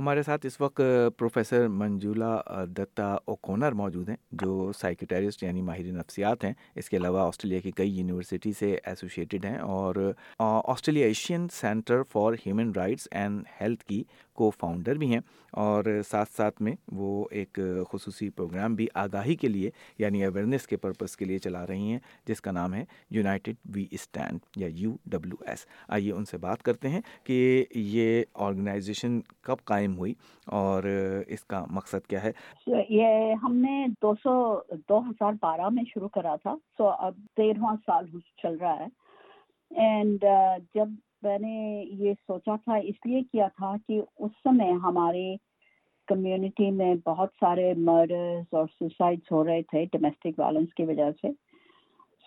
ہمارے ساتھ اس وقت پروفیسر منجولا دتا اوکونر موجود ہیں، جو سائیکٹیرسٹ یعنی ماہر نفسیات ہیں۔ اس کے علاوہ آسٹریلیا کی کئی یونیورسٹی سے ایسوسیٹڈ ہیں اور Australia Asian Centre for Human Rights and Health کی کو فاؤنڈر بھی ہیں اور ساتھ ساتھ میں وہ ایک خصوصی پروگرام بھی آگاہی کے لیے یعنی اویئرنیس کے پرپز کے لیے چلا رہی ہیں، جس کا نام ہے یونائٹڈ وی اسٹینڈ یا یو ڈبلو ایس آئیے ان سے بات کرتے ہیں کہ یہ آرگنائزیشن کب قائم ہوئی اور اس کا مقصد کیا ہے۔ یہ ہم نے دو سو، دو ہزار بارہ میں شروع کرا تھا۔ سو اب تیرواں سال چل رہا ہے۔ اینڈ جب میں نے یہ سوچا تھا، اس لیے کیا تھا کہ اس سمے ہمارے کمیونٹی میں بہت سارے مرڈرز اور سوسائڈس ہو رہے تھے ڈومیسٹک وائلنس کی وجہ سے۔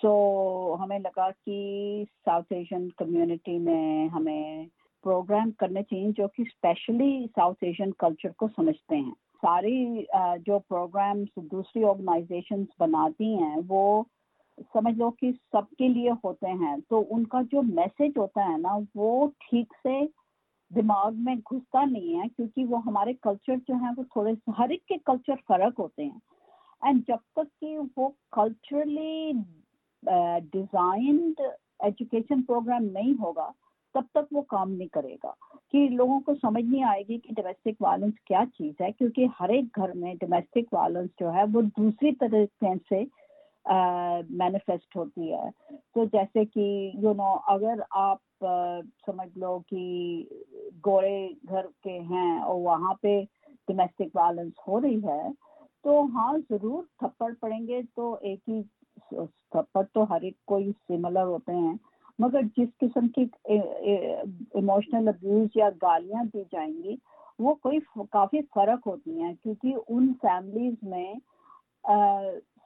سو ہمیں لگا کہ ساؤتھ ایشین کمیونٹی میں ہمیں پروگرام کرنے چاہیے جو کہ اسپیشلی ساؤتھ ایشین کلچر کو سمجھتے ہیں۔ ساری جو پروگرامس دوسری آرگنائزیشنس بناتی ہیں وہ سمجھ لو کہ سب کے لیے ہوتے ہیں، تو ان کا جو میسج ہوتا ہے نا، وہ ٹھیک سے دماغ میں گھستا نہیں ہے، کیونکہ وہ ہمارے کلچر جو ہیں، وہ تھوڑے ہر ایک کے کلچر فرق ہوتے ہیں۔ اینڈ جب تک کہ وہ کلچرلی ڈیزائنڈ ایجوکیشن پروگرام نہیں ہوگا، تب تک وہ کام نہیں کرے گا۔ کہ لوگوں کو سمجھ نہیں آئے گی کہ ڈومیسٹک وائلنس کیا چیز ہے، کیونکہ ہر ایک گھر میں ڈومیسٹک وائلنس جو ہے، وہ دوسری طریقے سے مینیفیسٹ ہوتی ہے۔ تو جیسے کہ یو نو اگر آپ سمجھ لو کہ گورے گھر کے ہیں اور وہاں پہ ڈومیسٹک وائلنس ہو رہی ہے، تو ہاں ضرور تھپڑ پڑیں گے۔ تو ایک ہی تھپڑ تو ہر ایک کوئی سملر ہوتے ہیں۔ مگر جس قسم کی ایموشنل ابیوز یا گالیاں دی جائیں گی، وہ کوئی کافی فرق ہوتی ہیں۔ کیونکہ ان فیملیز میں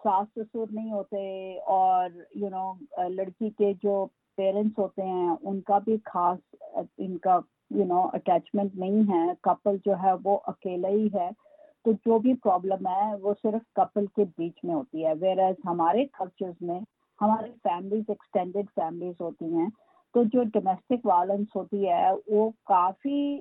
ساس سسر نہیں ہوتے اور یو نو لڑکی کے جو پیرنٹس ہوتے ہیں، ان کا بھی خاص، ان کا یو نو اٹیچمنٹ نہیں ہے۔ کپل جو ہے وہ اکیلا ہی ہے۔ تو جو بھی پرابلم ہے، وہ صرف کپل کے بیچ میں ہوتی ہے۔ ویئر ایز ہمارے کلچرز میں ہماری فیملیز ایکسٹینڈیڈ فیملیز ہوتی ہیں۔ تو جو ڈومیسٹک وائلنس ہوتی ہے، وہ کافی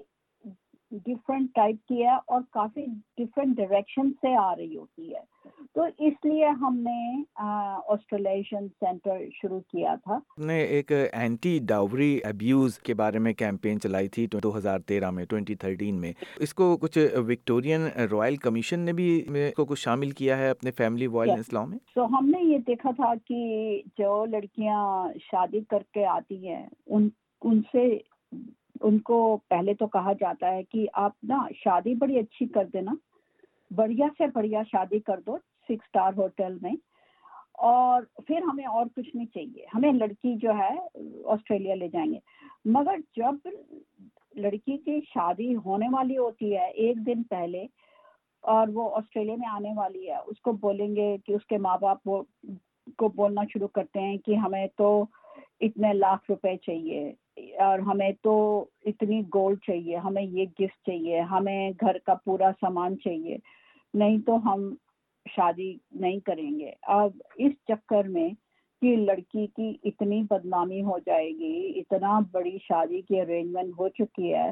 ڈفرینٹ ٹائپ کی ہے اور کافی ڈفرینٹ ڈائریکشن سے آ رہی ہوتی ہے۔ تو اس لیے ہم نے آسٹریلیشن سینٹر شروع کیا تھا۔ نے ایک اینٹی ڈاوری ابیوز کے بارے میں کیمپین چلائی تھی دو ہزار تیرہ میں ٹوینٹی تھرٹین میں۔ اس کو کچھ وکٹورین رائل کمیشن نے بھی کو کچھ شامل کیا ہے اپنے فیملی وائلنس لاؤ میں؟ تو ہم نے یہ دیکھا تھا کہ جو لڑکیاں شادی کر کے آتی ہیں ان ان سے ان کو پہلے تو کہا جاتا ہے کہ آپ نا شادی بڑی اچھی کر دینا بڑھیا سے بڑھیا شادی کر دو سکس اسٹار ہوٹل میں۔ اور پھر ہمیں اور کچھ نہیں چاہیے۔ ہمیں لڑکی جو ہے، آسٹریلیا لے جائیں گے۔ مگر جب لڑکی کی شادی ہونے والی ہوتی ہے، ایک دن پہلے، اور وہ آسٹریلیا میں آنے والی ہے، اس کو بولیں گے کہ اس کے ماں باپ کو بولنا شروع کرتے ہیں کہ ہمیں تو اتنے لاکھ روپے چاہیے، اور ہمیں تو اتنی گولڈ چاہیے، ہمیں یہ گفٹ چاہیے، ہمیں گھر کا پورا سامان چاہیے۔ نہیں تو ہم شادی نہیں کریں گے۔ اب اس چکر میں کہ لڑکی کی اتنی بدنامی ہو جائے گی، اتنا بڑی شادی کی ارینجمنٹ ہو چکی ہے،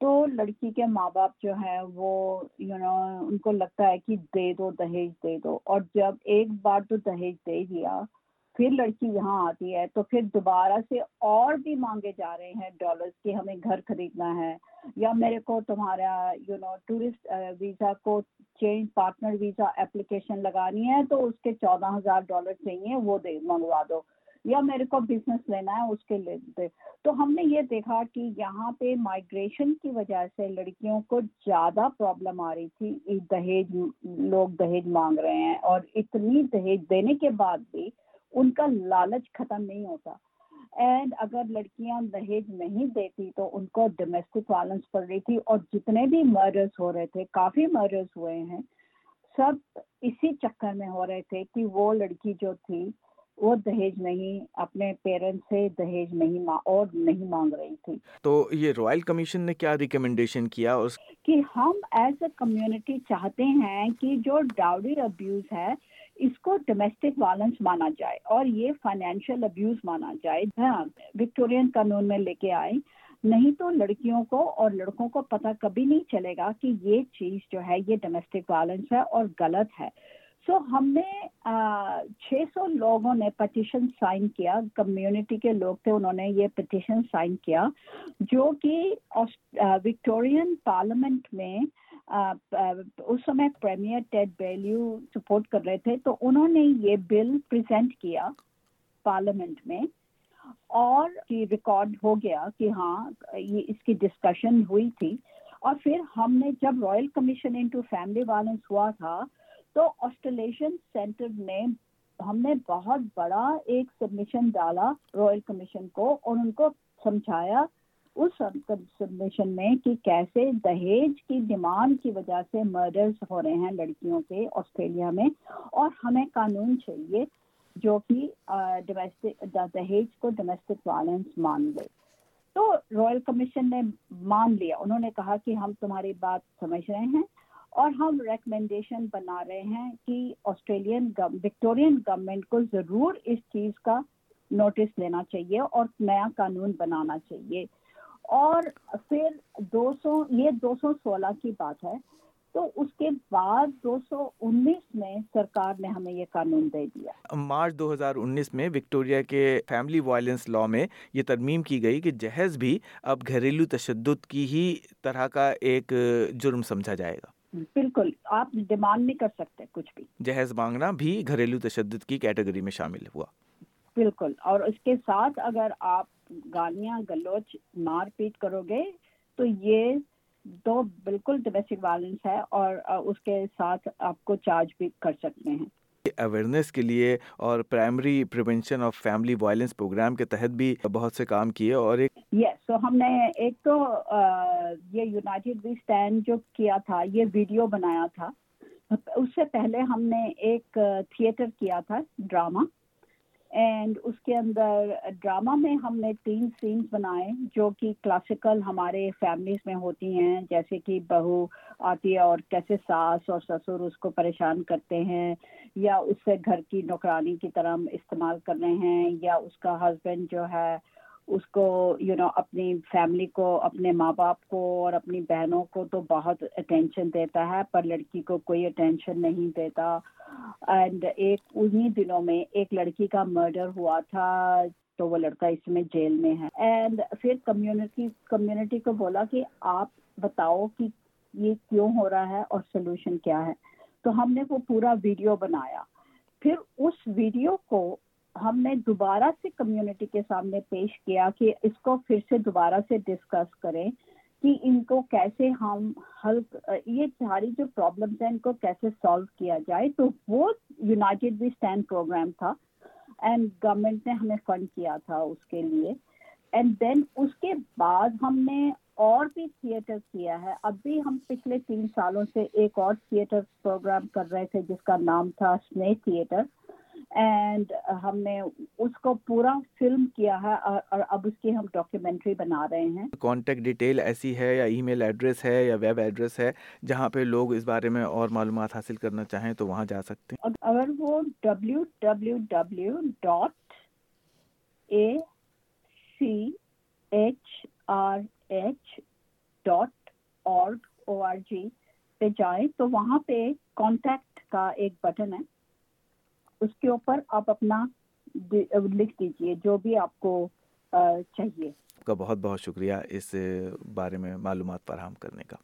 تو لڑکی کے ماں باپ جو ہے وہ یو نو ان کو لگتا ہے کہ دے دو، دہیج دے دو۔ اور جب ایک بار تو دہیج دے دیا پھر لڑکی یہاں آتی ہے تو پھر دوبارہ سے اور بھی مانگے جا رہے ہیں ڈالرز کہ ہمیں گھر خریدنا ہے یا میرے کو تمہارا یو نو ٹورسٹ ویزا کو چینج پارٹنر ویزا اپلیکیشن لگانی ہے تو اس کے چودہ ہزار ڈالر چاہیے، وہ دے، منگوا دو۔ یا میرے کو بزنس لینا ہے، اس کے لیے تو ہم نے یہ دیکھا کہ یہاں پہ مائگریشن کی وجہ سے لڑکیوں کو زیادہ پرابلم آ رہی تھی۔ دہیج، لوگ دہیج مانگ رہے ہیں اور اتنی دہیج دینے کے بعد بھی ان کا لالچ ختم نہیں ہوتا۔ اینڈ اگر لڑکیاں دہیج نہیں دیتی تو ان کو ڈومیسٹک وائلنس پڑ رہی تھی اور جتنے بھی مرڈرس ہو رہے تھے، کافی مرڈرس ہوئے ہیں، سب اسی چکر میں ہو رہے تھے کہ وہ لڑکی جو تھی وہ دہیج نہیں اپنے پیرنٹ سے دہیج نہیں اور نہیں مانگ رہی تھی۔ تو یہ رائل کمیشن نے کیا ریکمنڈیشن کیا کہ ہم ایز اے کمیونٹی چاہتے ہیں کہ جو ڈاؤڈی ابیوز ہے اس کو ڈومیسٹک وائلنس مانا جائے اور یہ فائنینشیل ابیوز مانا جائے۔ ہاں وکٹورین قانون میں لے کے آئے نہیں تو لڑکیوں کو اور لڑکوں کو پتہ کبھی نہیں چلے گا کہ یہ چیز جو ہے یہ ڈومیسٹک وائلنس ہے اور غلط ہے۔ سو ہم نے چھ سو لوگوں نے پٹیشن سائن کیا۔ کمیونٹی کے لوگ تھے، انہوں نے یہ پٹیشن سائن کیا، جو کہ وکٹورین پارلیمنٹ میں اس سمے پریمیئر ٹیڈ بیلیو سپورٹ کر رہے تھے۔ تو انہوں نے یہ بل پریزنٹ کیا پارلیمنٹ میں اور ریکارڈ ہو گیا کہ ہاں یہ اس کی ڈسکشن ہوئی تھی۔ اور پھر ہم نے جب Royal Commission into Family Violence ہوا تھا تو آسٹریلیشن سینٹر نے ہم نے بہت بڑا ایک سبمیشن ڈالا رائل کمیشن کو اور ان کو سمجھایا اس سبمیشن میں کہ کیسے دہیج کی ڈیمانڈ کی وجہ سے مرڈرز ہو رہے ہیں لڑکیوں کے آسٹریلیا میں اور ہمیں قانون چاہیے جو کہ ڈومیسٹک دہیج کو ڈومیسٹک وائلنس مان لے۔ تو رائل کمیشن نے مان لیا۔ انہوں نے کہا کہ ہم تمہاری بات سمجھ رہے ہیں۔ اور ہم ریکمنڈیشن بنا رہے ہیں کہ آسٹریلین وکٹورین گورنمنٹ کو ضرور اس چیز کا نوٹس لینا چاہیے اور نیا قانون بنانا چاہیے۔ اور پھر دو سو یہ دو سو سولہ کی بات ہے، تو اس کے بعد دو سو انیس میں سرکار نے ہمیں یہ قانون دے دیا۔ مارچ دو ہزار انیس میں وکٹوریا کے فیملی وائلنس لا میں یہ ترمیم کی گئی کہ جہیز بھی اب گھریلو تشدد کی ہی طرح کا ایک جرم سمجھا جائے گا۔ بالکل آپ ڈیمانڈ نہیں کر سکتے کچھ بھی۔ جہیز مانگنا بھی گھریلو تشدد کی کیٹیگری میں شامل ہوا۔ بالکل اور اس کے ساتھ اگر آپ گالیاں گلوچ مار پیٹ کرو گے تو یہ دو بالکل ڈومیسٹک وائلنس ہے اور اس کے ساتھ آپ کو چارج بھی کر سکتے ہیں۔ اویئرنیس کے لیے اور primary prevention of family violence program کے تحت بھی بہت سے کام کیے اور ایک یس تو ہم نے ایک تو یہ یونائٹیڈ وی اسٹینڈ جو کیا تھا، یہ ویڈیو بنایا تھا۔ اس سے پہلے ہم نے ایک تھیٹر کیا تھا ڈرامہ اینڈ اس کے اندر ڈرامہ میں ہم نے تین سینس بنائے جو کہ کلاسیکل ہمارے فیملیز میں ہوتی ہیں۔ جیسے کہ بہو آتی ہے اور کیسے ساس اور سسر اس کو پریشان کرتے ہیں۔ یا اس سے گھر کی نوکرانی کی طرح استعمال کر رہے ہیں، یا اس کا ہسبینڈ جو ہے، اس کو یو نو اپنی فیملی کو، اپنے ماں باپ کو اور اپنی بہنوں کو تو بہت اٹینشن دیتا ہے، پر لڑکی کو کوئی اٹینشن نہیں دیتا۔ اینڈ ایک انہیں دنوں میں ایک لڑکی کا مرڈر ہوا تھا تو وہ لڑکا اس میں جیل میں ہے۔ اینڈ پھر کمیونٹی کمیونٹی کو بولا کہ آپ بتاؤ کہ یہ کیوں ہو رہا ہے اور سولوشن کیا ہے۔ تو ہم نے وہ پورا ویڈیو بنایا۔ پھر اس ویڈیو کو ہم نے دوبارہ سے کمیونٹی کے سامنے پیش کیا کہ اس کو پھر سے دوبارہ سے ڈسکس کریں کہ ان کو کیسے ہم حل یہ ساری جو پرابلمس ہیں ان کو کیسے سالو کیا جائے۔ تو وہ یونائٹیڈ وی اسٹینڈ پروگرام تھا اینڈ گورنمنٹ نے ہمیں فنڈ کیا تھا اس کے لیے۔ اینڈ دین اس کے بعد ہم نے اور بھی تھیٹر کیا ہے۔ اب بھی ہم پچھلے تین سالوں سے ایک اور تھیٹر پروگرام کر رہے تھے جس کا نام تھا اسنیک تھیٹر اینڈ ہم نے اس کو پورا فلم کیا ہے اور اب اس کی ہم ڈاکیومنٹری بنا رہے ہیں۔ کانٹیکٹ ڈیٹیل ایسی ہے یا ای میل ایڈریس ہے یا ویب ایڈریس ہے جہاں پہ لوگ اس بارے میں اور معلومات حاصل کرنا چاہیں تو وہاں جا سکتے ہیں۔ اگر وہ W W W dot A C H R H dot org O R G پہ جائیں تو وہاں پہ کانٹیکٹ کا ایک بٹن ہے۔ اس کے اوپر آپ اپنا لکھ دیجیے جو بھی آپ کو چاہیے۔ آپ کا بہت بہت شکریہ اس بارے میں معلومات فراہم کرنے کا۔